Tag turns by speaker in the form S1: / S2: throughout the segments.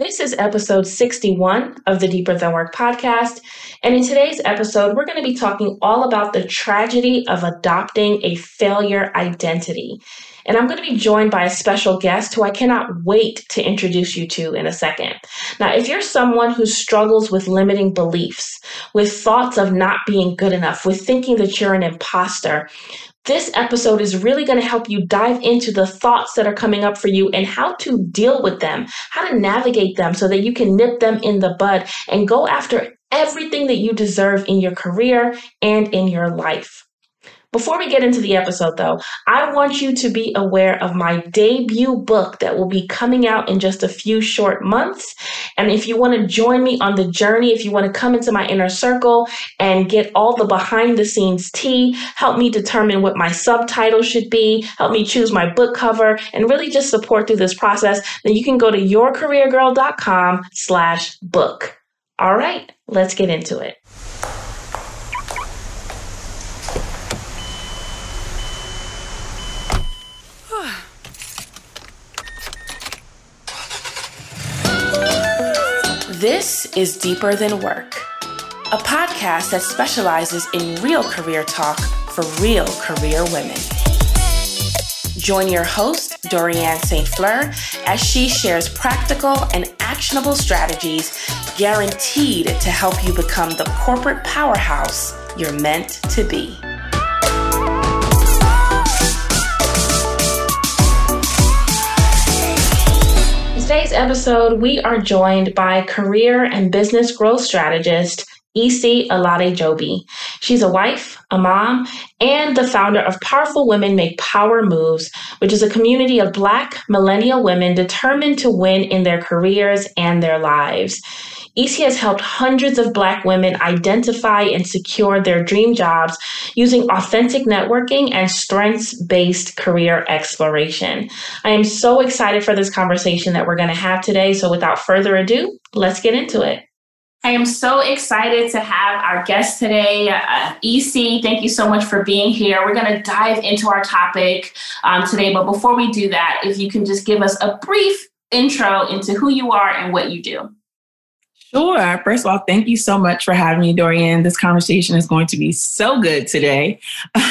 S1: This is episode 61 of the Deeper Than Work podcast. And in today's episode, we're going to be talking all about the tragedy of adopting a failure identity. And I'm going to be joined by a special guest who I cannot wait to introduce you to in a second. Now, if you're someone who struggles with limiting beliefs, with thoughts of not being good enough, with thinking that you're an imposter, this episode is really going to help you dive into the thoughts that are coming up for you and how to deal with them, how to navigate them so that you can nip them in the bud and go after everything that you deserve in your career and in your life. Before we get into the episode, though, I want you to be aware of my debut book that will be coming out in just a few short months. And if you want to join me on the journey, if you want to come into my inner circle and get all the behind the scenes tea, help me determine what my subtitle should be, help me choose my book cover, and really just support through this process, then you can go to yourcareergirl.com slash book. All right, let's get into it. This is Deeper Than Work, a podcast that specializes in real career talk for real career women. Join your host, Dorianne St. Fleur, as she shares practical and actionable strategies guaranteed to help you become the corporate powerhouse you're meant to be. Today's episode, we are joined by career and business growth strategist Isi Alade Jobi. She's a wife, a mom, and the founder of Powerful Women Make Power Moves, which is a community of Black millennial women determined to win in their careers and their lives. Isi has helped hundreds of Black women identify and secure their dream jobs using authentic networking and strengths based career exploration. I am so excited for this conversation that we're going to have today. So, without further ado, let's get into it. I am so excited to have our guest today, uh, Isi. Thank you so much for being here. We're going to dive into our topic um, today. But before we do that, if you can just give us a brief intro into who you are and what you do.
S2: Sure. First of all, thank you so much for having me, Dorianne. This conversation is going to be so good today.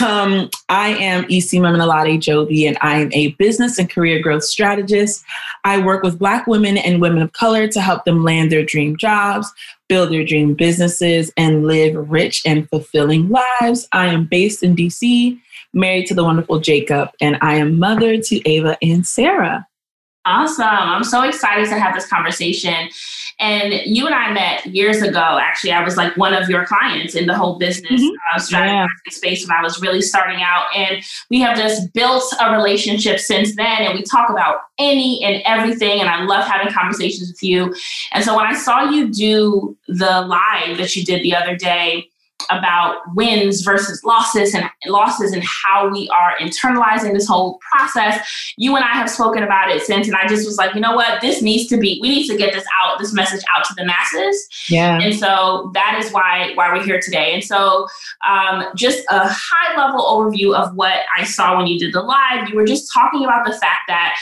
S2: Um, I am Isi Maminalade Jobi, and I am a business and career growth strategist. I work with Black women and women of color to help them land their dream jobs, build their dream businesses, and live rich and fulfilling lives. I am based in DC, married to the wonderful Jacob, and I am mother to Ava and Sarah.
S1: Awesome. I'm so excited to have this conversation. And you and I met years ago. Actually, I was like one of your clients in the whole business mm-hmm. uh, strategy yeah. space when I was really starting out. And we have just built a relationship since then. And we talk about any and everything. And I love having conversations with you. And so when I saw you do the live that you did the other day, about wins versus losses and losses and how we are internalizing this whole process. You and I have spoken about it since, and I just was like, you know what, this needs to be, we need to get this out, this message out to the masses. Yeah. And so that is why why we're here today. And so um, just a high level overview of what I saw when you did the live. You were just talking about the fact that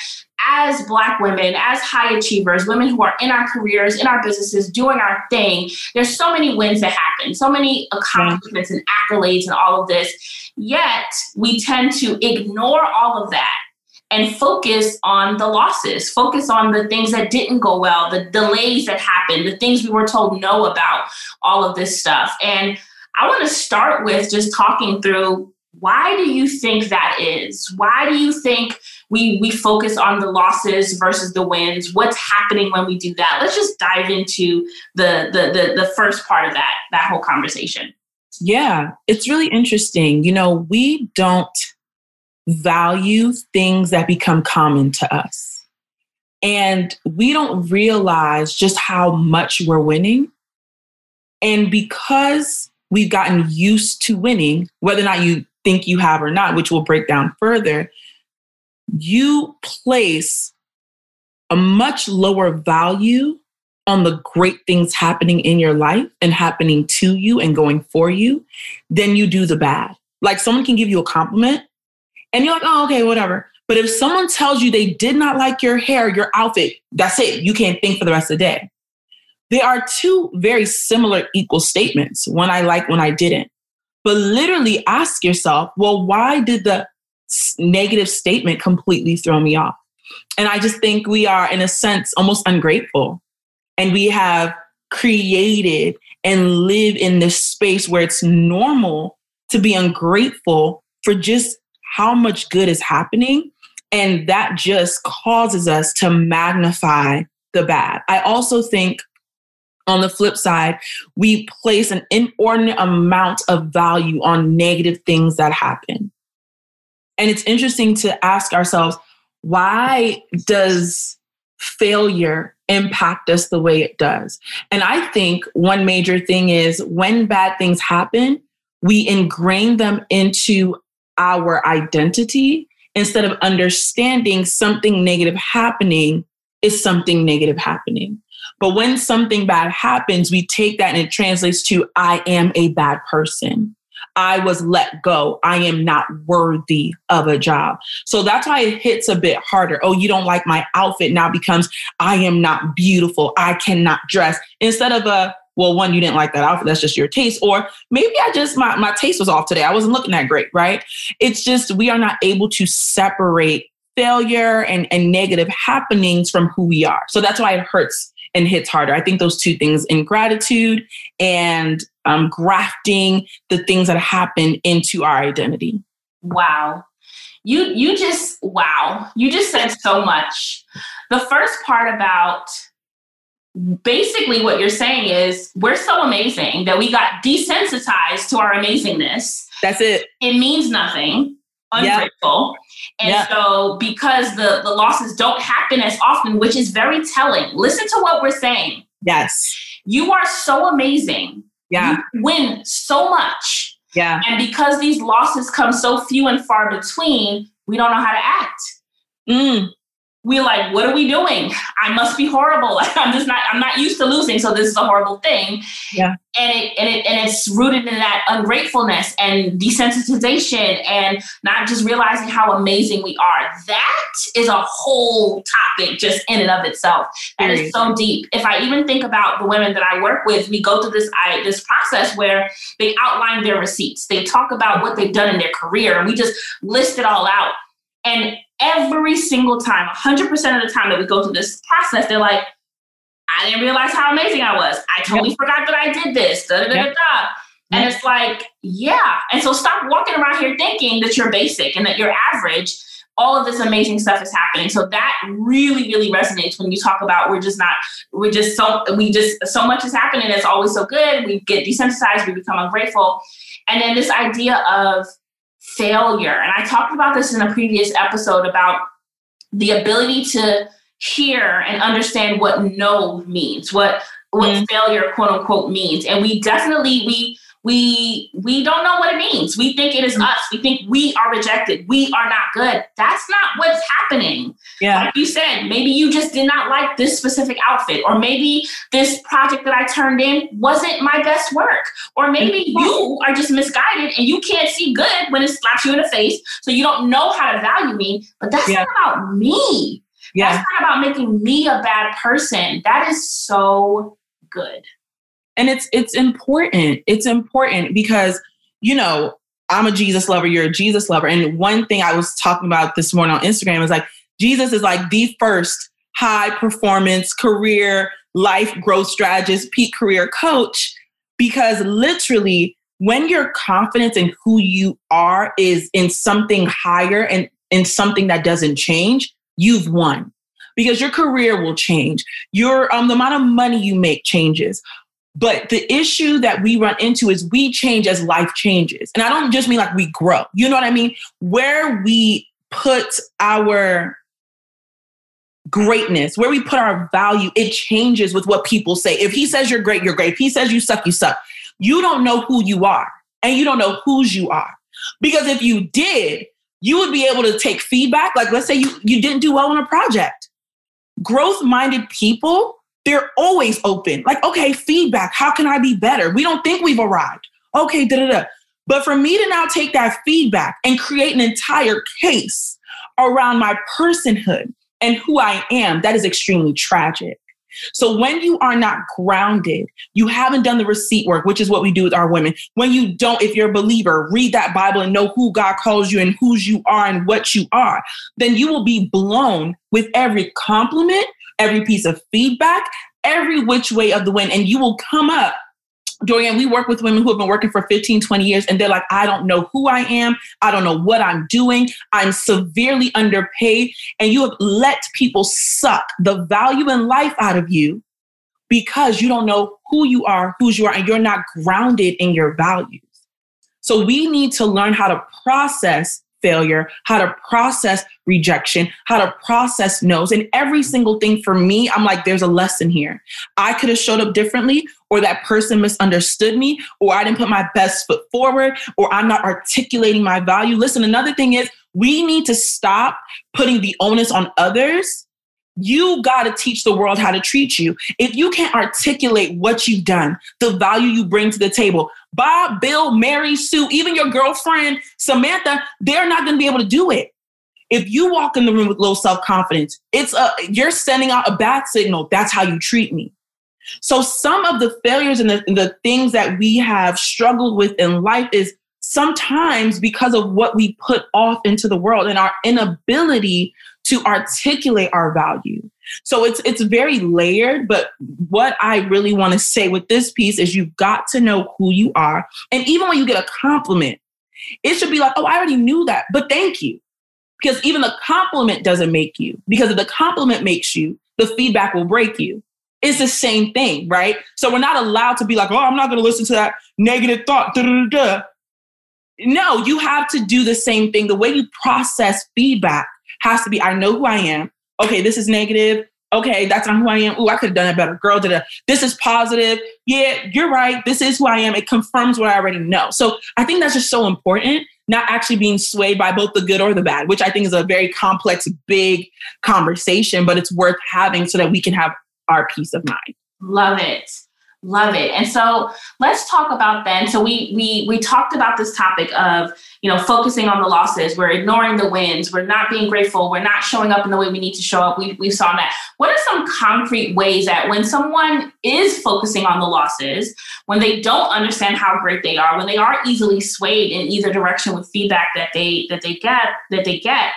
S1: as Black women, as high achievers, women who are in our careers, in our businesses, doing our thing, there's so many wins that happen, so many accomplishments and accolades and all of this. Yet we tend to ignore all of that and focus on the losses, focus on the things that didn't go well, the delays that happened, the things we were told no about, all of this stuff. And I want to start with just talking through why do you think that is? Why do you think we we focus on the losses versus the wins? What's happening when we do that? Let's just dive into the the the, the first part of that that whole conversation.
S2: Yeah, it's really interesting. You know, we don't value things that become common to us. And we don't realize just how much we're winning. And because we've gotten used to winning, whether or not you think you have or not, which we'll break down further, you place a much lower value on the great things happening in your life and happening to you and going for you than you do the bad. Like someone can give you a compliment and you're like, oh, okay, whatever. But if someone tells you they did not like your hair, your outfit, that's it. You can't think for the rest of the day. There are two very similar equal statements one I like, one I didn't. But literally ask yourself, well, why did the negative statement completely throw me off? And I just think we are, in a sense, almost ungrateful. And we have created and live in this space where it's normal to be ungrateful for just how much good is happening. And that just causes us to magnify the bad. I also think on the flip side, we place an inordinate amount of value on negative things that happen. And it's interesting to ask ourselves why does failure impact us the way it does? And I think one major thing is when bad things happen, we ingrain them into our identity instead of understanding something negative happening is something negative happening. But when something bad happens, we take that and it translates to I am a bad person. I was let go. I am not worthy of a job. So that's why it hits a bit harder. Oh, you don't like my outfit now becomes I am not beautiful. I cannot dress. Instead of a well, one, you didn't like that outfit. That's just your taste. Or maybe I just, my, my taste was off today. I wasn't looking that great, right? It's just, we are not able to separate failure and, and negative happenings from who we are. So that's why it hurts and hits harder. I think those two things ingratitude and um, grafting the things that happen into our identity.
S1: Wow. You you just wow. You just said so much. The first part about basically what you're saying is we're so amazing that we got desensitized to our amazingness.
S2: That's it.
S1: It means nothing. Ungrateful. Yep. And yeah. so because the, the losses don't happen as often, which is very telling, listen to what we're saying.
S2: Yes.
S1: You are so amazing.
S2: Yeah.
S1: You win so much.
S2: Yeah.
S1: And because these losses come so few and far between, we don't know how to act.
S2: Mm
S1: we're like, what are we doing? I must be horrible. I'm just not, I'm not used to losing. So this is a horrible thing.
S2: Yeah.
S1: And it, and it, and it's rooted in that ungratefulness and desensitization and not just realizing how amazing we are. That is a whole topic just in and of itself. That is so deep. If I even think about the women that I work with, we go through this, I, this process where they outline their receipts. They talk about what they've done in their career and we just list it all out. And every single time, 100% of the time that we go through this process, they're like, I didn't realize how amazing I was. I totally yep. forgot that I did this. Da, da, da, yep. And yep. it's like, yeah. And so stop walking around here thinking that you're basic and that you're average. All of this amazing stuff is happening. So that really, really resonates when you talk about we're just not, we're just so, we just, so much is happening. It's always so good. We get desensitized, we become ungrateful. And then this idea of failure. And I talked about this in a previous episode about the ability to hear and understand what no means, what what mm. failure quote unquote means. And we definitely we we we don't know what it means. We think it is mm. us. We think we are rejected. We are not good. That's not what's happening.
S2: Yeah.
S1: Like you said maybe you just did not like this specific outfit or maybe this project that i turned in wasn't my best work. Or maybe you are just misguided and you can't see good when it slaps you in the face so you don't know how to value me. But that's yeah. not about me.
S2: Yeah.
S1: that's not about making me a bad person. That is so good
S2: and it's it's important. It's important because you know i'm a jesus lover you're a jesus lover. And one thing i was talking about this morning on instagram is like jesus is like the first high performance career life growth strategist peak career coach because literally when your confidence in who you are is in something higher and in something that doesn't change you've won. Because your career will change. Your um, the amount of money you make changes but the issue that we run into is we change as life changes. And I don't just mean like we grow. You know what I mean? Where we put our greatness, where we put our value, it changes with what people say. If he says you're great, you're great. If he says you suck, you suck. You don't know who you are and you don't know whose you are. Because if you did, you would be able to take feedback. Like let's say you, you didn't do well on a project. Growth minded people they're always open. Like, okay, feedback. How can I be better? We don't think we've arrived. Okay, da da da. But for me to now take that feedback and create an entire case around my personhood and who I am, that is extremely tragic. So when you are not grounded, you haven't done the receipt work, which is what we do with our women. When you don't, if you're a believer, read that Bible and know who God calls you and whose you are and what you are, then you will be blown with every compliment, every piece of feedback, every which way of the wind, and you will come up Dorianne, we work with women who have been working for 15, 20 years, and they're like, I don't know who I am. I don't know what I'm doing. I'm severely underpaid. And you have let people suck the value in life out of you because you don't know who you are, whose you are, and you're not grounded in your values. So we need to learn how to process failure, how to process rejection, how to process no's. And every single thing for me, I'm like, there's a lesson here. I could have showed up differently, or that person misunderstood me, or I didn't put my best foot forward, or I'm not articulating my value. Listen, another thing is we need to stop putting the onus on others you got to teach the world how to treat you. If you can't articulate what you've done, the value you bring to the table, Bob, Bill, Mary, Sue, even your girlfriend, Samantha, they're not going to be able to do it. If you walk in the room with low self confidence, it's a you're sending out a bad signal. That's how you treat me. So some of the failures and the, the things that we have struggled with in life is sometimes because of what we put off into the world and our inability to articulate our value. So it's it's very layered, but what I really want to say with this piece is you've got to know who you are. And even when you get a compliment, it should be like, "Oh, I already knew that, but thank you." Because even the compliment doesn't make you. Because if the compliment makes you, the feedback will break you. It's the same thing, right? So we're not allowed to be like, "Oh, I'm not going to listen to that negative thought." Da, da, da, no, you have to do the same thing. The way you process feedback has to be I know who I am. Okay, this is negative. Okay, that's not who I am. Oh, I could have done it better. Girl, did this is positive. Yeah, you're right. This is who I am. It confirms what I already know. So I think that's just so important, not actually being swayed by both the good or the bad, which I think is a very complex, big conversation, but it's worth having so that we can have our peace of mind.
S1: Love it. Love it. And so let's talk about then. So we we we talked about this topic of, you know, focusing on the losses. We're ignoring the wins. We're not being grateful. We're not showing up in the way we need to show up. We we saw that. What are some concrete ways that when someone is focusing on the losses, when they don't understand how great they are, when they are easily swayed in either direction with feedback that they that they get that they get,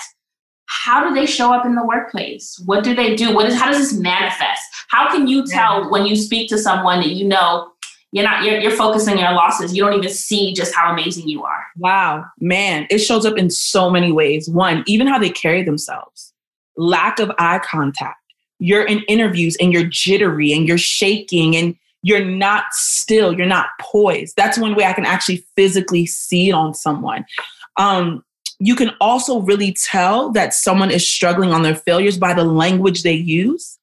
S1: how do they show up in the workplace? What do they do? What is how does this manifest? How can you tell yeah. when you speak to someone that you know you're not you're, you're focusing on your losses you don't even see just how amazing you are?
S2: Wow man it shows up in so many ways. One even how they carry themselves. Lack of eye contact. You're in interviews and you're jittery and you're shaking and you're not still you're not poised. That's one way i can actually physically see it on someone. Um, you can also really tell that someone is struggling on their failures by the language they use.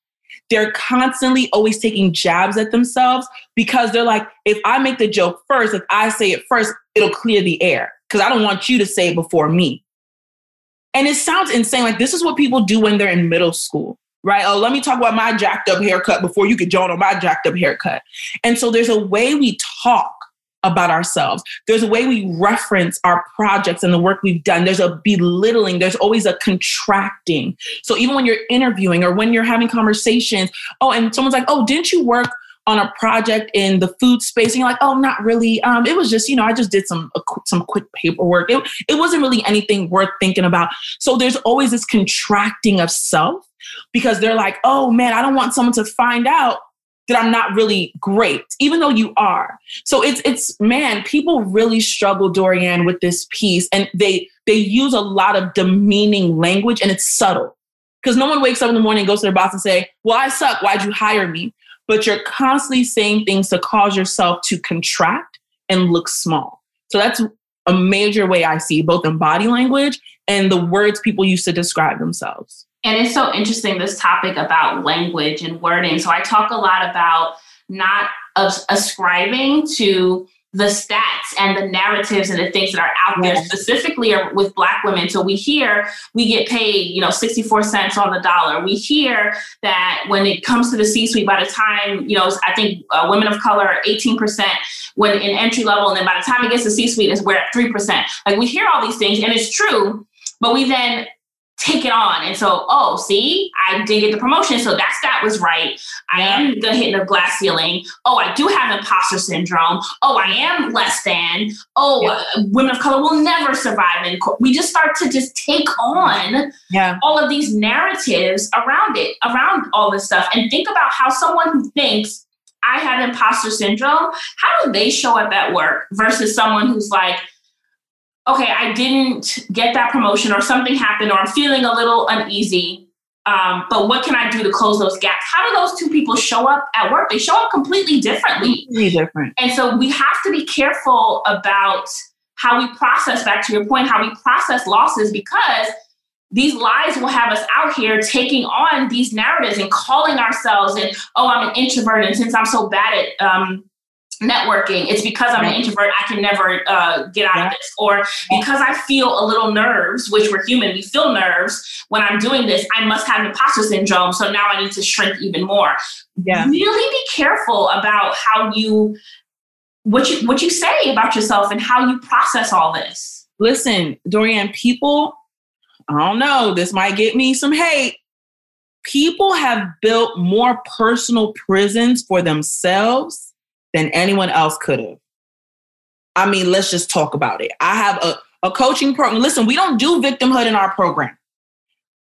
S2: They're constantly always taking jabs at themselves because they're like, if I make the joke first, if I say it first, it'll clear the air because I don't want you to say it before me. And it sounds insane. Like, this is what people do when they're in middle school, right? Oh, let me talk about my jacked up haircut before you could join on my jacked up haircut. And so there's a way we talk about ourselves. There's a way we reference our projects and the work we've done. There's a belittling, there's always a contracting. So even when you're interviewing or when you're having conversations, oh, and someone's like, oh, didn't you work on a project in the food space and you're like oh not really um, it was just you know i just did some some quick paperwork it, it wasn't really anything worth thinking about so there's always this contracting of self because they're like oh man i don't want someone to find out that I'm not really great, even though you are. So it's it's man, people really struggle, Dorianne, with this piece, and they they use a lot of demeaning language, and it's subtle because no one wakes up in the morning and goes to their boss and say, "Well, I suck. Why'd you hire me?" But you're constantly saying things to cause yourself to contract and look small. So that's a major way I see both in body language and the words people use to describe themselves.
S1: And it's so interesting, this topic about language and wording. So I talk a lot about not ascribing to the stats and the narratives and the things that are out there specifically with black women. So we hear we get paid you know 64 cents on the dollar. We hear that when it comes to the c suite by the time you know i think uh, women of color are 18% when in entry level and then by the time it gets to c suite is we're at 3% like we hear all these things and it's true but we then take it on. And so, oh, see, I did get the promotion. So that stat was right. I am gonna hit the glass ceiling. Oh, I do have imposter syndrome. Oh, I am less than. Oh, yeah. uh, women of color will never survive in court. We just start to just take on yeah. all of these narratives around it, around all this stuff. And think about how someone who thinks I have imposter syndrome, how do they show up at work versus someone who's like, okay, I didn't get that promotion or something happened or I'm feeling a little uneasy. Um, but what can I do to close those gaps? How do those two people show up at work? They show up completely differently.
S2: Completely different.
S1: And so we have to be careful about how we process, back to your point, how we process losses because these lies will have us out here taking on these narratives and calling ourselves and, oh, I'm an introvert. And since I'm so bad at um, networking it's because i'm an introvert i can never uh, get out of this. Or because i feel a little nerves which we're human we feel nerves when i'm doing this i must have imposter syndrome so now i need to shrink even more. Yeah. Really be careful about how you what you what you say about yourself and how you process all this.
S2: Listen dorianne people i don't know this might get me some hate. People have built more personal prisons for themselves than anyone else could have. I mean, let's just talk about it. I have a, a coaching program. Listen, we don't do victimhood in our program.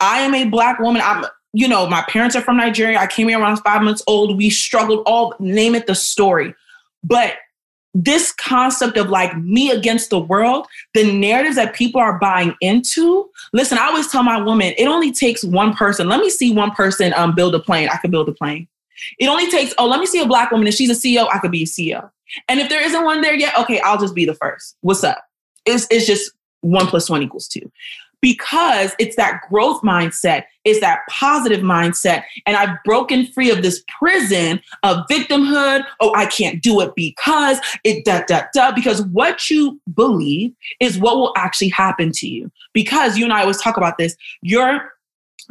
S2: I am a black woman. I'm, you know, my parents are from Nigeria. I came here when I was five months old. We struggled all, name it the story. But this concept of like me against the world, the narratives that people are buying into. Listen, I always tell my woman, it only takes one person. Let me see one person um, build a plane. I can build a plane. It only takes, oh, let me see a black woman. If she's a CEO, I could be a CEO. And if there isn't one there yet, okay, I'll just be the first. What's up? It's, it's just one plus one equals two. Because it's that growth mindset, it's that positive mindset. And I've broken free of this prison of victimhood. Oh, I can't do it because it da da da. Because what you believe is what will actually happen to you. Because you and I always talk about this. Your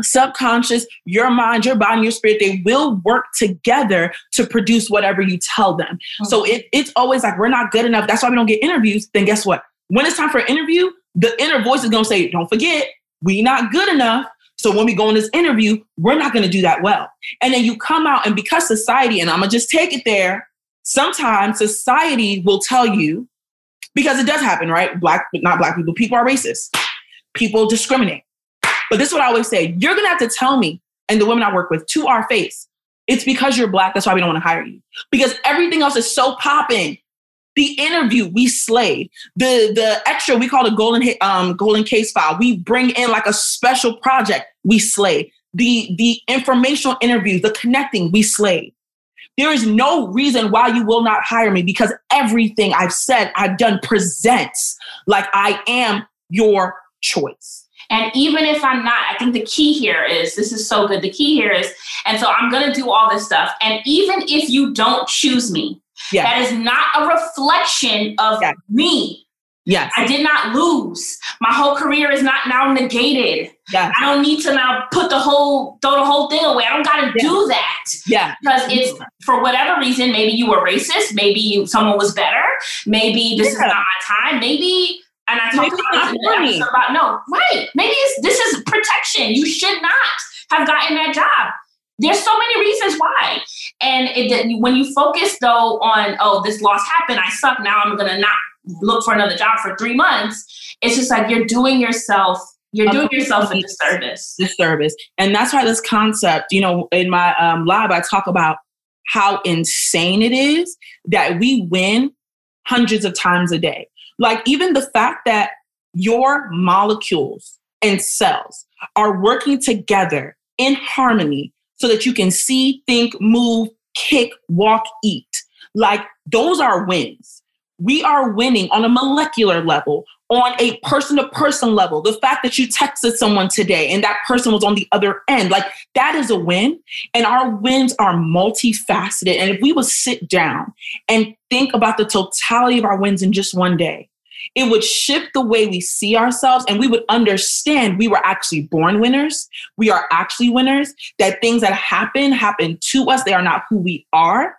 S2: subconscious, your mind, your body, your spirit, they will work together to produce whatever you tell them. Mm-hmm. So it, it's always like, we're not good enough. That's why we don't get interviews. Then guess what? When it's time for an interview, the inner voice is going to say, don't forget, we not good enough. So when we go in this interview, we're not going to do that well. And then you come out and because society, and I'm going to just take it there, sometimes society will tell you, because it does happen, right? Black, not black people, people are racist. People discriminate but this is what I always say you're going to have to tell me and the women I work with to our face, it's because you're black. That's why we don't want to hire you. Because everything else is so popping. The interview we slayed. The the extra we call the golden um, golden case file. We bring in like a special project. We slayed. The the informational interviews, the connecting, we slayed. There is no reason why you will not hire me because everything I've said, I've done presents like I am your choice.
S1: And even if I'm not, I think the key here is this is so good. The key here is, and so I'm going to do all this stuff. And even if you don't choose me, yes. that is not a reflection of yes. me.
S2: Yes.
S1: I did not lose. My whole career is not now negated. Yes. I don't need to now put the whole throw the whole thing away. I don't got to yes. do that.
S2: Yeah.
S1: Because it's for whatever reason, maybe you were racist, maybe you, someone was better, maybe this yeah. is not my time, maybe and I talked about, about no, right? Maybe this is protection. You should not have gotten that job. There's so many reasons why. And it, when you focus though on oh this loss happened, I suck. Now I'm gonna not look for another job for three months. It's just like you're doing yourself you're doing yourself a disservice.
S2: Disservice. And that's why this concept, you know, in my um, lab, I talk about how insane it is that we win hundreds of times a day. Like even the fact that your molecules and cells are working together in harmony so that you can see, think, move, kick, walk, eat. Like those are wins. We are winning on a molecular level, on a person to person level. The fact that you texted someone today and that person was on the other end, like that is a win. And our wins are multifaceted. And if we would sit down and think about the totality of our wins in just one day, it would shift the way we see ourselves and we would understand we were actually born winners. We are actually winners, that things that happen, happen to us. They are not who we are.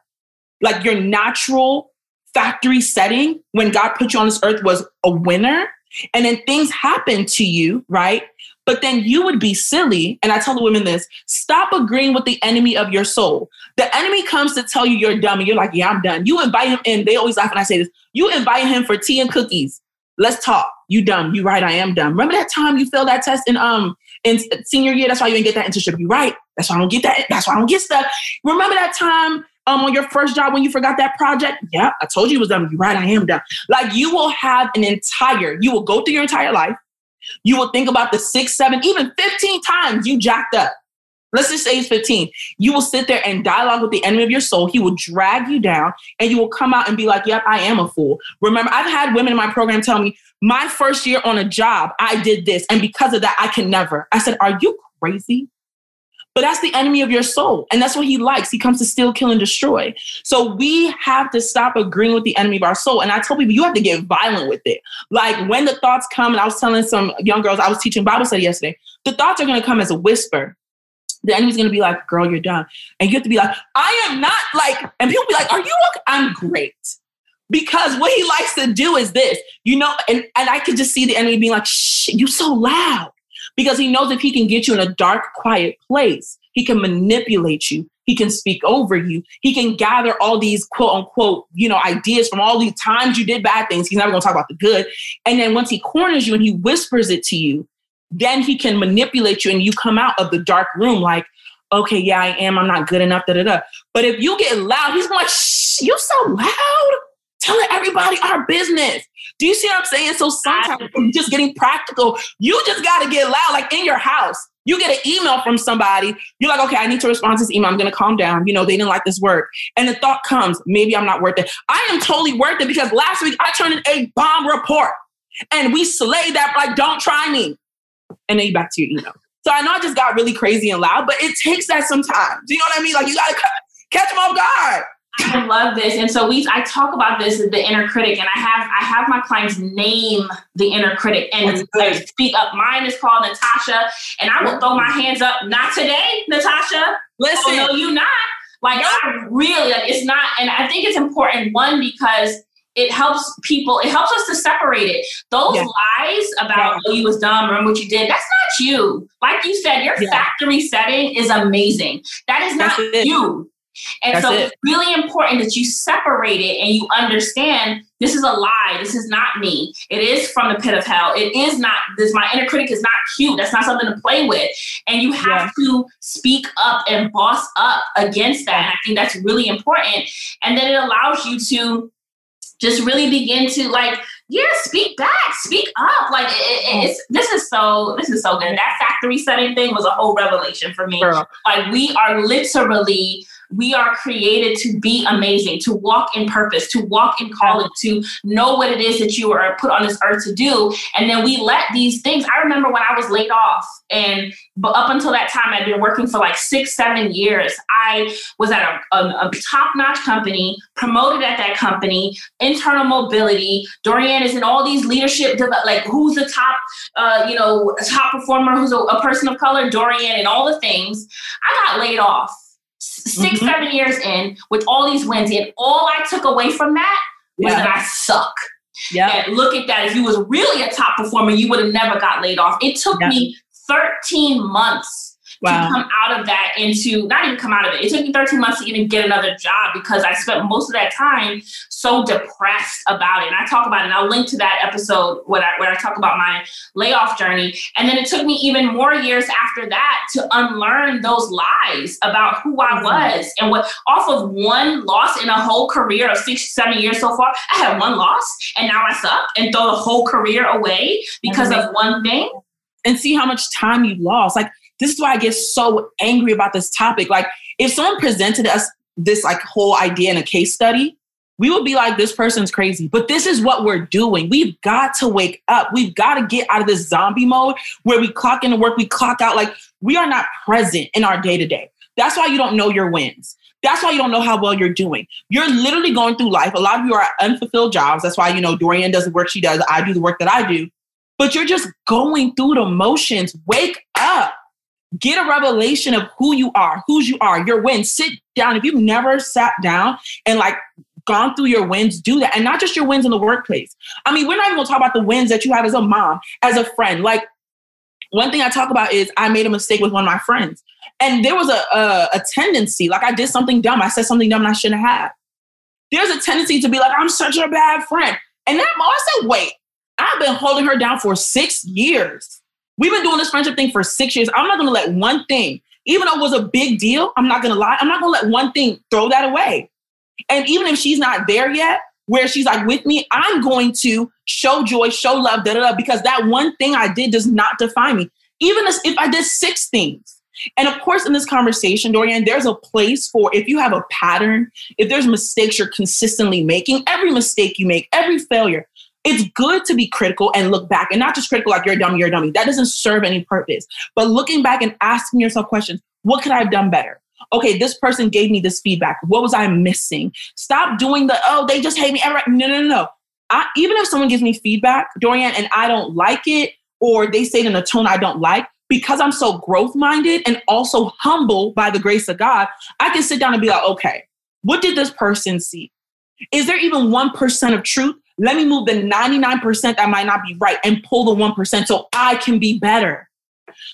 S2: Like your natural factory setting when God put you on this earth was a winner. And then things happen to you, right? But then you would be silly. And I tell the women this stop agreeing with the enemy of your soul. The enemy comes to tell you you're dumb and you're like, yeah, I'm done. You invite him in. They always laugh when I say this. You invite him for tea and cookies. Let's talk. You dumb. You right. I am dumb. Remember that time you failed that test in um in senior year? That's why you didn't get that internship. You right. That's why I don't get that. That's why I don't get stuff. Remember that time um, on your first job when you forgot that project? Yeah, I told you it was done. You're right, I am done. Like you will have an entire, you will go through your entire life. You will think about the six, seven, even 15 times you jacked up. Let's just say it's 15. You will sit there and dialogue with the enemy of your soul. He will drag you down and you will come out and be like, yep, I am a fool. Remember, I've had women in my program tell me, my first year on a job, I did this. And because of that, I can never. I said, are you crazy? But that's the enemy of your soul. And that's what he likes. He comes to steal, kill, and destroy. So we have to stop agreeing with the enemy of our soul. And I tell people, you have to get violent with it. Like when the thoughts come, and I was telling some young girls, I was teaching Bible study yesterday, the thoughts are going to come as a whisper. The enemy's going to be like, girl, you're done. And you have to be like, I am not like, and people be like, are you okay? I'm great because what he likes to do is this, you know, and, and I could just see the enemy being like, shh, you so loud because he knows if he can get you in a dark, quiet place, he can manipulate you. He can speak over you. He can gather all these quote unquote, you know, ideas from all these times you did bad things. He's never going to talk about the good. And then once he corners you and he whispers it to you, then he can manipulate you and you come out of the dark room like, okay, yeah, I am. I'm not good enough. Da, da, da. But if you get loud, he's like, you so loud telling everybody our business. Do you see what I'm saying? So sometimes just getting practical, you just got to get loud, like in your house. You get an email from somebody, you're like, okay, I need to respond to this email. I'm going to calm down. You know, they didn't like this work. And the thought comes, maybe I'm not worth it. I am totally worth it because last week I turned in a bomb report and we slayed that, like, don't try me. And then you back to your email. So I know I just got really crazy and loud, but it takes that sometimes. Do you know what I mean? Like, you got to catch them off guard.
S1: I love this. And so we I talk about this as the inner critic and I have I have my clients name the inner critic and like, speak up. Mine is called Natasha and I will throw my hands up. Not today, Natasha.
S2: Listen.
S1: Oh, no, you not. Like. I really like it's not and I think it's important one because it helps people, it helps us to separate it. Those yeah. lies about yeah. oh, you was dumb, remember what you did, that's not you. Like you said, your yeah. factory setting is amazing. That is not you. And That's so it. it's really important that you separate it and you understand this is a lie. This is not me. It is from the pit of hell. It is not this. My inner critic is not cute. That's not something to play with. And you have yeah. to speak up and boss up against that. And I think that's really important. And then it allows you to just really begin to like yeah speak back speak up like it, it, mm. it's this is so this is so good that factory setting thing was a whole revelation for me Girl. like we are literally we are created to be amazing, to walk in purpose, to walk in calling, to know what it is that you are put on this earth to do. And then we let these things. I remember when I was laid off, and but up until that time, I'd been working for like six, seven years. I was at a, a, a top notch company, promoted at that company, internal mobility. Dorianne is in all these leadership, like who's the top, uh, you know, top performer, who's a, a person of color, Dorianne, and all the things. I got laid off 6 mm-hmm. seven years in with all these wins. And all I took away from that was yeah. that I suck. Yeah. And look at that. If you was really a top performer, you would have never got laid off. It took yeah. me 13 months wow. to come out of that into not even come out of it. It took me 13 months to even get another job because I spent most of that time so depressed about it. And I talk about it, and I'll link to that episode where I, where I talk about my layoff journey. And then it took me even more years after that to unlearn those lies about who I mm-hmm. was and what off of one loss in a whole career of six, seven years so far. I had one loss and now I suck and throw the whole career away because mm-hmm. of one thing.
S2: And see how much time you lost. Like this is why I get so angry about this topic. Like, if someone presented us this like whole idea in a case study, we would be like, this person's crazy. But this is what we're doing. We've got to wake up. We've got to get out of this zombie mode where we clock into work, we clock out. Like, we are not present in our day to day. That's why you don't know your wins. That's why you don't know how well you're doing. You're literally going through life. A lot of you are unfulfilled jobs. That's why, you know, Dorianne does the work she does. I do the work that I do. But you're just going through the motions. Wake up. Get a revelation of who you are, whose you are, your wins. Sit down. If you've never sat down and like gone through your wins, do that. And not just your wins in the workplace. I mean, we're not even gonna talk about the wins that you have as a mom, as a friend. Like One thing I talk about is I made a mistake with one of my friends. And there was a, a, a tendency, like I did something dumb. I said something dumb I shouldn't have. There's a tendency to be like, I'm such a bad friend. And that oh, I said, wait, I've been holding her down for six years. We've been doing this friendship thing for six years. I'm not gonna let one thing, even though it was a big deal, I'm not gonna lie, I'm not gonna let one thing throw that away. And even if she's not there yet, where she's like with me, I'm going to show joy, show love, da da da, because that one thing I did does not define me. Even if I did six things. And of course, in this conversation, Dorianne, there's a place for if you have a pattern, if there's mistakes you're consistently making, every mistake you make, every failure, it's good to be critical and look back and not just critical like you're a dummy, you're a dummy. That doesn't serve any purpose. But looking back and asking yourself questions, what could I have done better? Okay, this person gave me this feedback. What was I missing? Stop doing the, oh, they just hate me. No, no, no. I, even if someone gives me feedback, Dorianne, and I don't like it, or they say it in a tone I don't like, because I'm so growth minded and also humble by the grace of God, I can sit down and be like, okay, what did this person see? Is there even 1% of truth? Let me move the 99% that might not be right and pull the 1% so I can be better.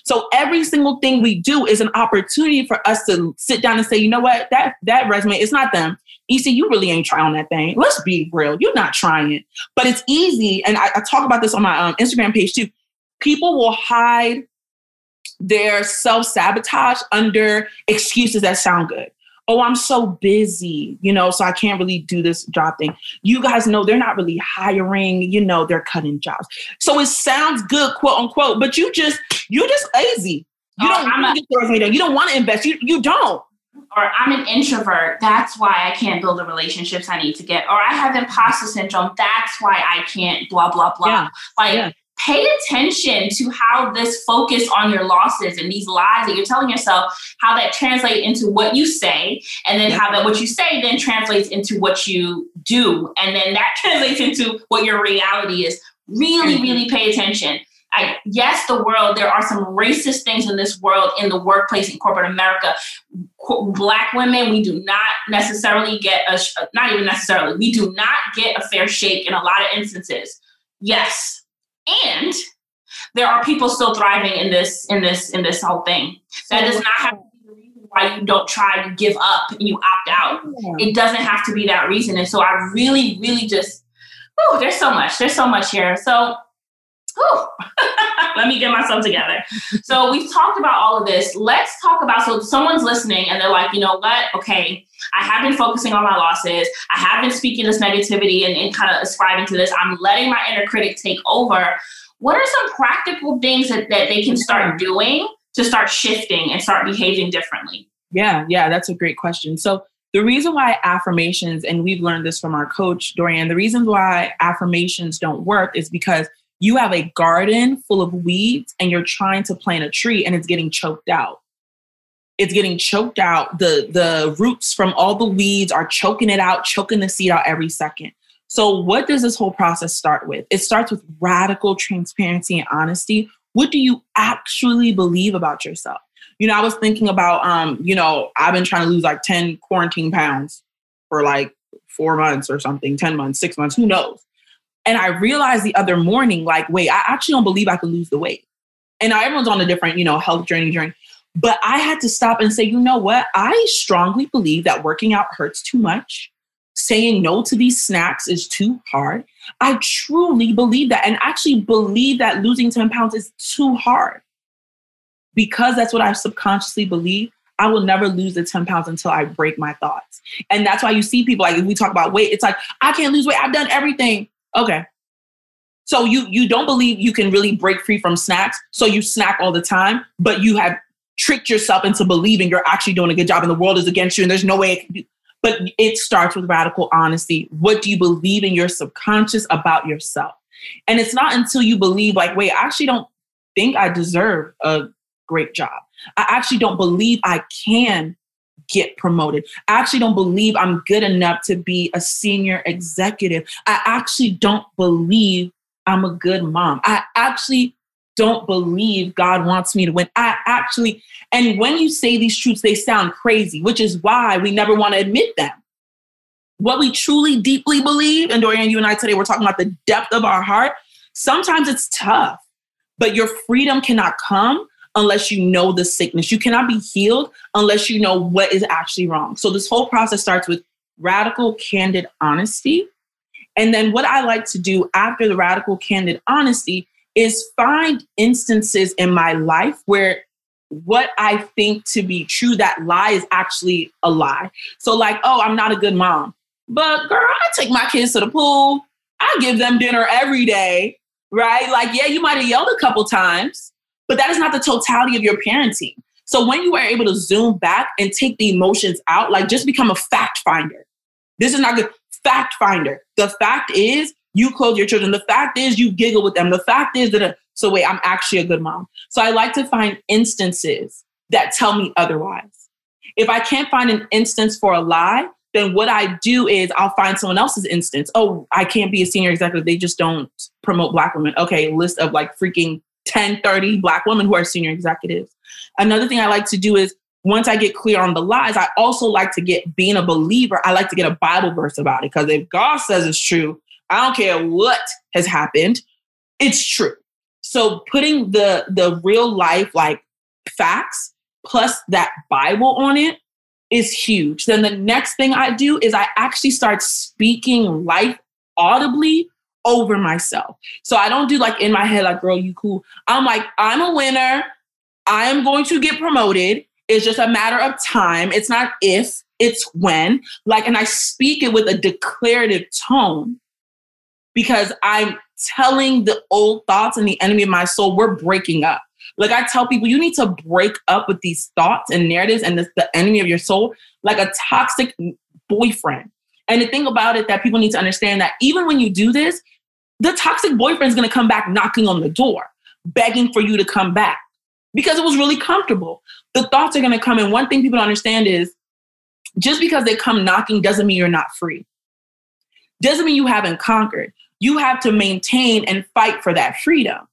S2: So every single thing we do is an opportunity for us to sit down and say, you know what, that that resume, it's not them. Isi, you really ain't trying that thing. Let's be real. You're not trying it. But it's easy. And I, I talk about this on my um, Instagram page too. People will hide their self sabotage under excuses that sound good. Oh, I'm so busy, you know, so I can't really do this job thing. You guys know they're not really hiring, you know, they're cutting jobs. So it sounds good, quote unquote, but you just, you're just lazy. You oh, don't want to You don't want to invest. You, you don't
S1: or I'm an introvert. That's why I can't build the relationships I need to get. Or I have imposter syndrome. That's why I can't blah blah blah. Yeah. Like yeah pay attention to how this focus on your losses and these lies that you're telling yourself how that translate into what you say and then how that what you say then translates into what you do and then that translates into what your reality is really mm-hmm. really pay attention I, yes, the world, there are some racist things in this world, in the workplace, in corporate America. Black women, we do not necessarily get a, not even necessarily, we do not get a fair shake in a lot of instances. Yes, and there are people still thriving in this in this in this whole thing. That does not have to be the reason why you don't try, you give up, and you opt out. It doesn't have to be that reason. And so I really, really just, oh, there's so much. There's so much here. So let me get myself together. So we've talked about all of this. Let's talk about so someone's listening and they're like, you know what? Okay, I have been focusing on my losses. I have been speaking this negativity and, and kind of ascribing to this. I'm letting my inner critic take over. What are some practical things that, that they can start doing to start shifting and start behaving differently?
S2: Yeah, yeah, that's a great question. So the reason why affirmations, and we've learned this from our coach, Dorianne, the reason why affirmations don't work is because you have a garden full of weeds and you're trying to plant a tree and it's getting choked out. It's getting choked out. The the roots from all the weeds are choking it out choking the seed out every second. So what does this whole process start with? It starts with radical transparency and honesty. What do you actually believe about yourself? You know i was thinking about um you know i've been trying to lose like 10 quarantine pounds for like four months or something 10 months six months who knows and I realized the other morning, like, wait, I actually don't believe I could lose the weight. And now everyone's on a different, you know, health journey journey. But I had to stop and say, you know what? I strongly believe that working out hurts too much. Saying no to these snacks is too hard. I truly believe that and actually believe that losing 10 pounds is too hard. Because that's what I subconsciously believe, I will never lose the 10 pounds until I break my thoughts. And that's why you see people like, if we talk about weight, it's like, I can't lose weight. I've done everything. Okay. So you you don't believe you can really break free from snacks, so you snack all the time, but you have tricked yourself into believing you're actually doing a good job and the world is against you and there's no way it can be. But it starts with radical honesty. What do you believe in your subconscious about yourself? And it's not until you believe, like, wait, I actually don't think I deserve a great job. I actually don't believe I can get promoted. I actually don't believe I'm good enough to be a senior executive. I actually don't believe I'm a good mom. I actually don't believe God wants me to win. I actually, and when you say these truths, they sound crazy, which is why we never want to admit them. What we truly deeply believe, and Dorian, you and I today we're talking about the depth of our heart. Sometimes it's tough But your freedom cannot come unless you know the sickness. You cannot be healed unless you know what is actually wrong. So this whole process starts with radical, candid honesty. And then what I like to do after the radical, candid honesty is find instances in my life where what I think to be true, that lie is actually a lie. So, like, oh, I'm not a good mom. But girl, I take my kids to the pool. I give them dinner every day, right? Like, yeah, you might have yelled a couple times, but that is not the totality of your parenting. So when you are able to zoom back and take the emotions out, like just become a fact finder. This is not good. Fact finder. The fact is you clothe your children. The fact is you giggle with them. The fact is that, uh, so wait, I'm actually a good mom. So I like to find instances that tell me otherwise. If I can't find an instance for a lie, then what I do is I'll find someone else's instance. Oh, I can't be a senior executive. They just don't promote black women. Okay, list of like freaking 10, 30 black women who are senior executives. Another thing I like to do is once I get clear on the lies, I also like to get being a believer, I like to get a Bible verse about it. Because if God says it's true, I don't care what has happened, it's true. So putting the the real life like facts plus that Bible on it is huge. Then the next thing I do is I actually start speaking life audibly over myself. So I don't do like in my head, like, girl, you cool. I'm like, I'm a winner. I am going to get promoted. It's just a matter of time. It's not if, it's when. Like, and I speak it with a declarative tone because I'm telling the old thoughts and the enemy of my soul, we're breaking up. Like I tell people, you need to break up with these thoughts and narratives and the, the enemy of your soul, like a toxic boyfriend. And the thing about it that people need to understand that even when you do this, the toxic boyfriend's to come back knocking on the door, begging for you to come back because it was really comfortable. The thoughts are to come. And one thing people don't understand is just because they come knocking doesn't mean you're not free. Doesn't mean you haven't conquered. You have to maintain and fight for that freedom.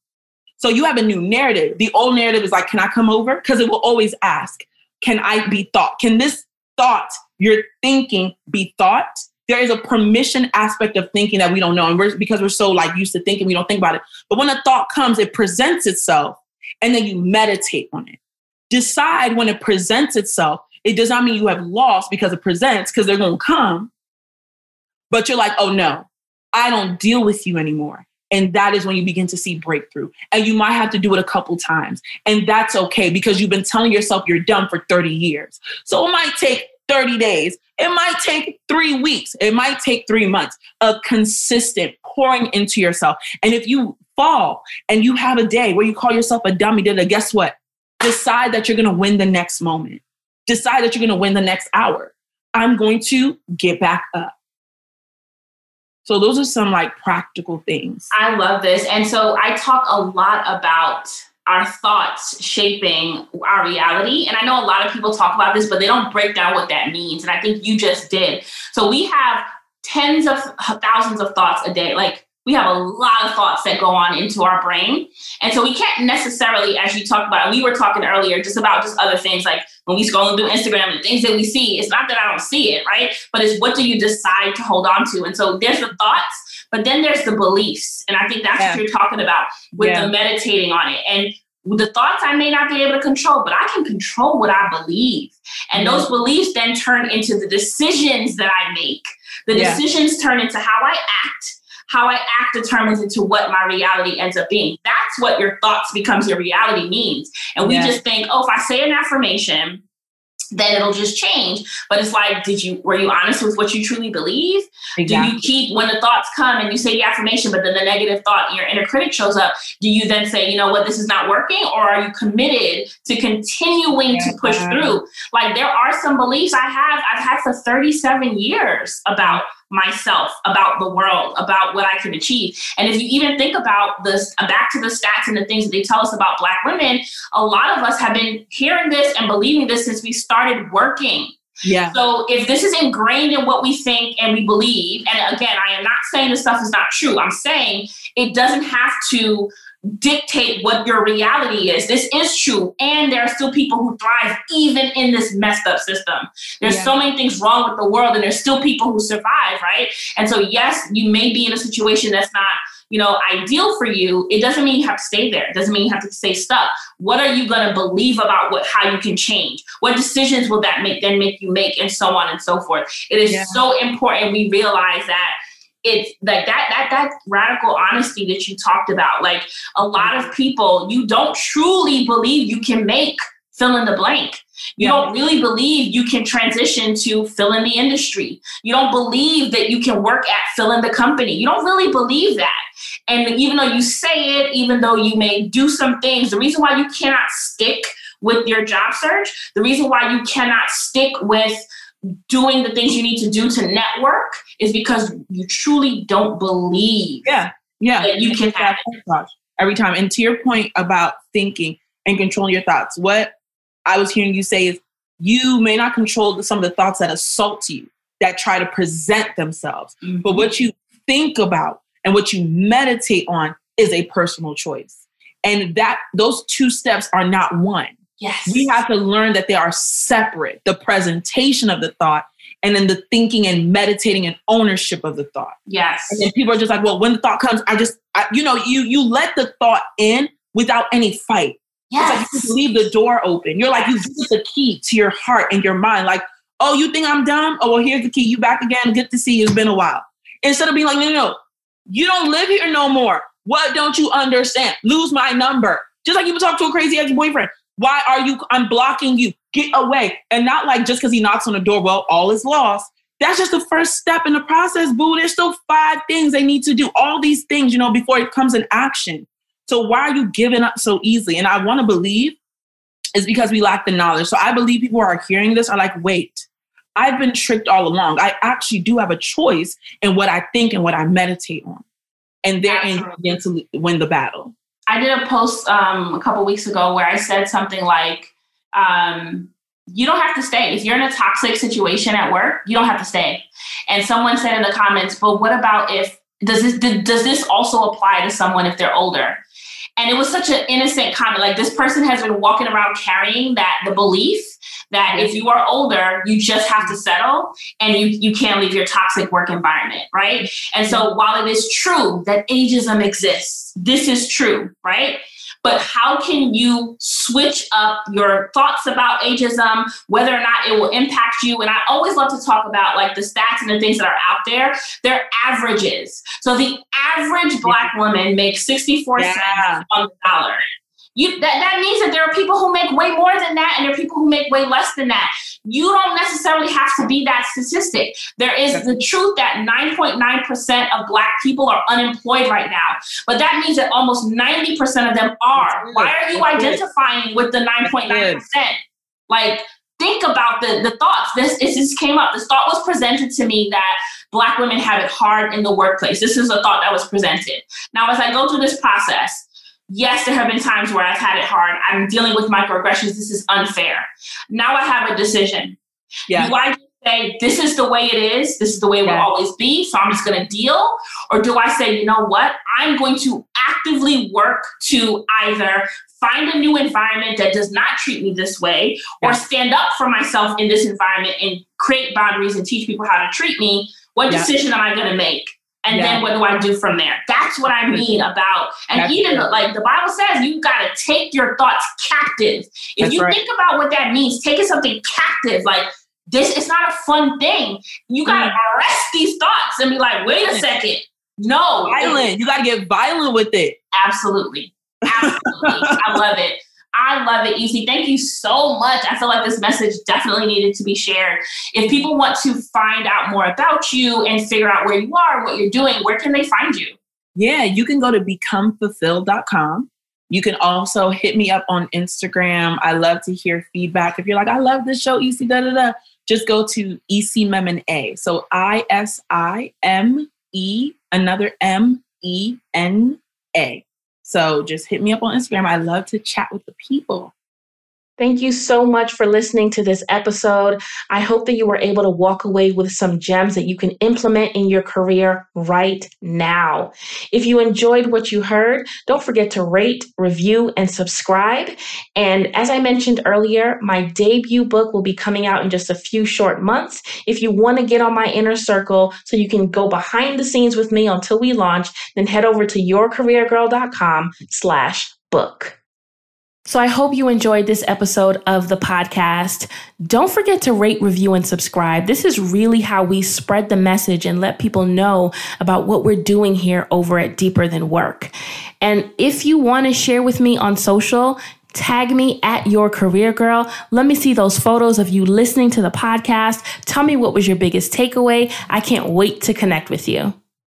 S2: So you have a new narrative. The old narrative is like, can I come over? Because it will always ask, can I be thought? Can this thought you're thinking be thought? There is a permission aspect of thinking that we don't know. And we're because we're so like used to thinking, we don't think about it. But when a thought comes, it presents itself and then you meditate on it. Decide when it presents itself. It does not mean you have lost because it presents, because they're gonna come. But you're like, oh no, I don't deal with you anymore. And that is when you begin to see breakthrough. And you might have to do it a couple times. And that's okay because you've been telling yourself you're done for 30 years. So it might take 30 days. It might take three weeks. It might take three months of consistent pouring into yourself. And if you fall and you have a day where you call yourself a dummy, then guess what? Decide that you're going to win the next moment. Decide that you're going to win the next hour. I'm going to get back up. So those are some like practical things.
S1: I love this. And so I talk a lot about our thoughts shaping our reality. And I know a lot of people talk about this, but they don't break down what that means. And I think you just did. So we have tens of thousands of thoughts a day. Like we have a lot of thoughts that go on into our brain. And so we can't necessarily, as you talked about, we were talking earlier just about just other things like when we scroll through Instagram and things that we see, it's not that I don't see it, right? But it's what do you decide to hold on to? And so there's the thoughts, but then there's the beliefs. And I think that's yeah. what you're talking about with yeah. the meditating on it. And the thoughts I may not be able to control, but I can control what I believe. And mm-hmm. those beliefs then turn into the decisions that I make. The yeah. decisions turn into how I act how I act determines into what my reality ends up being. That's what your thoughts becomes your reality means. And we yeah. just think, oh, if I say an affirmation, then it'll just change. But it's like, did you were you honest with what you truly believe? Exactly. Do you keep when the thoughts come and you say the affirmation, but then the negative thought, your inner critic shows up? Do you then say, you know what, this is not working, or are you committed to continuing yeah. to push uh-huh. through? Like there are some beliefs I have I've had for 37 years about myself, about the world, about what I can achieve. And if you even think about this, back to the stats and the things that they tell us about Black women, a lot of us have been hearing this and believing this since we started working. Yeah. So if this is ingrained in what we think and we believe, and again, I am not saying this stuff is not true. I'm saying it doesn't have to dictate what your reality is. This is true. And there are still people who thrive even in this messed up system. There's yeah. so many things wrong with the world, and there's still people who survive, right? And so, yes, you may be in a situation that's not you know, ideal for you, it doesn't mean you have to stay there. It doesn't mean you have to stay stuck. What are you going to believe about what how you can change? What decisions will that make then make you make and so on and so forth. It is yeah. so important we realize that it's like that that that radical honesty that you talked about. Like a lot of people you don't truly believe you can make fill in the blank. You yeah. don't really believe you can transition to fill in the industry. You don't believe that you can work at fill in the company. You don't really believe that. And even though you say it even though you may do some things the reason why you cannot stick with your job search the reason why you cannot stick with doing the things you need to do to network is because you truly don't believe
S2: yeah yeah.
S1: that you can have
S2: it. every time. And to your point about thinking and controlling your thoughts what i was hearing you say is you may not control some of the thoughts that assault you that try to present themselves. Mm-hmm. but what you think about and what you meditate on is a personal choice. And that those two steps are not one
S1: Yes.
S2: We have to learn that they are separate the presentation of the thought and then the thinking and meditating and ownership of the thought.
S1: Yes.
S2: And then people are just like, well, when the thought comes, I just, I, you know, you you let the thought in without any fight.
S1: Yes.
S2: It's like you just leave the door open. You're like, you give the key to your heart and your mind. Like, oh, you think I'm dumb? Oh, well, here's the key. You back again. Good to see you. It's been a while. Instead of being like, no, no, no, you don't live here no more. What don't you understand? Lose my number. Just like you would talk to a crazy ex-boyfriend. Why are you? I'm blocking you. Get away. And not like just because he knocks on the door, well, all is lost. That's just the first step in the process, boo. There's still five things they need to do. All these things, you know, before it comes in action. So why are you giving up so easily? And I want to believe is because we lack the knowledge. So I believe people are hearing this are like, wait, I've been tricked all along. I actually do have a choice in what I think and what I meditate on. And they're in to win the battle.
S1: I did a post um, a couple weeks ago where I said something like, um, you don't have to stay. If you're in a toxic situation at work, you don't have to stay. And someone said in the comments, but what about if does this does this also apply to someone if they're older? And it was such an innocent comment. Like this person has been walking around carrying that the belief that if you are older, you just have to settle and you, you can't leave your toxic work environment, right? And so while it is true that ageism exists, this is true, right? But how can you switch up your thoughts about ageism, whether or not it will impact you? And I always love to talk about like the stats and the things that are out there. They're averages. So the average Black woman makes 64 yeah. cents on the dollar. You that, that means that there are people who make way more than that and there are people who make way less than that. You don't necessarily have to be that statistic. There is the truth that 9.9% of black people are unemployed right now. But that means that almost 90% of them are. Why are you identifying with the 9.9%? Like think about the, the thoughts. This, this just came up. This thought was presented to me that Black women have it hard in the workplace. This is a thought that was presented. Now, as I go through this process, yes, there have been times where I've had it hard. I'm dealing with microaggressions. This is unfair. Now I have a decision. Yeah. Do I say, this is the way it is, this is the way it yeah. will always be, so I'm just going to deal? Or do I say, you know what? I'm going to actively work to either find a new environment that does not treat me this way yeah. or stand up for myself in this environment and create boundaries and teach people how to treat me? What yeah. decision am I going to make? And yeah. then what do I do from there? That's what I mean about, and That's even true. like the Bible says, you got to take your thoughts captive. If That's you right. think about what that means, taking something captive, like this is not a fun thing. You got to mm. arrest these thoughts and be like, wait a second. No.
S2: Violent. You got to get violent with it.
S1: Absolutely. Absolutely. I love it. I love it, Isi. Thank you so much. I feel like this message definitely needed to be shared. If people want to find out more about you and figure out where you are, what you're doing, where can they find you?
S2: Yeah, you can go to becomefulfilled.com. You can also hit me up on Instagram. I love to hear feedback. If you're like, I love this show, Isi, da da da, just go to Isi Mem A. So I S I M E, another M E N A. So just hit me up on Instagram. I love to chat with the people.
S1: Thank you so much for listening to this episode. I hope that you were able to walk away with some gems that you can implement in your career right now. If you enjoyed what you heard, don't forget to rate, review, and subscribe. And as I mentioned earlier, my debut book will be coming out in just a few short months. If you want to get on my inner circle so you can go behind the scenes with me until we launch, then head over to yourcareergirl.com slash book. So I hope you enjoyed this episode of the podcast. Don't forget to rate, review, and subscribe. This is really how we spread the message and let people know about what we're doing here over at Deeper Than Work. And if you want to share with me on social, tag me at your career girl. Let me see those photos of you listening to the podcast. Tell me what was your biggest takeaway. I can't wait to connect with you.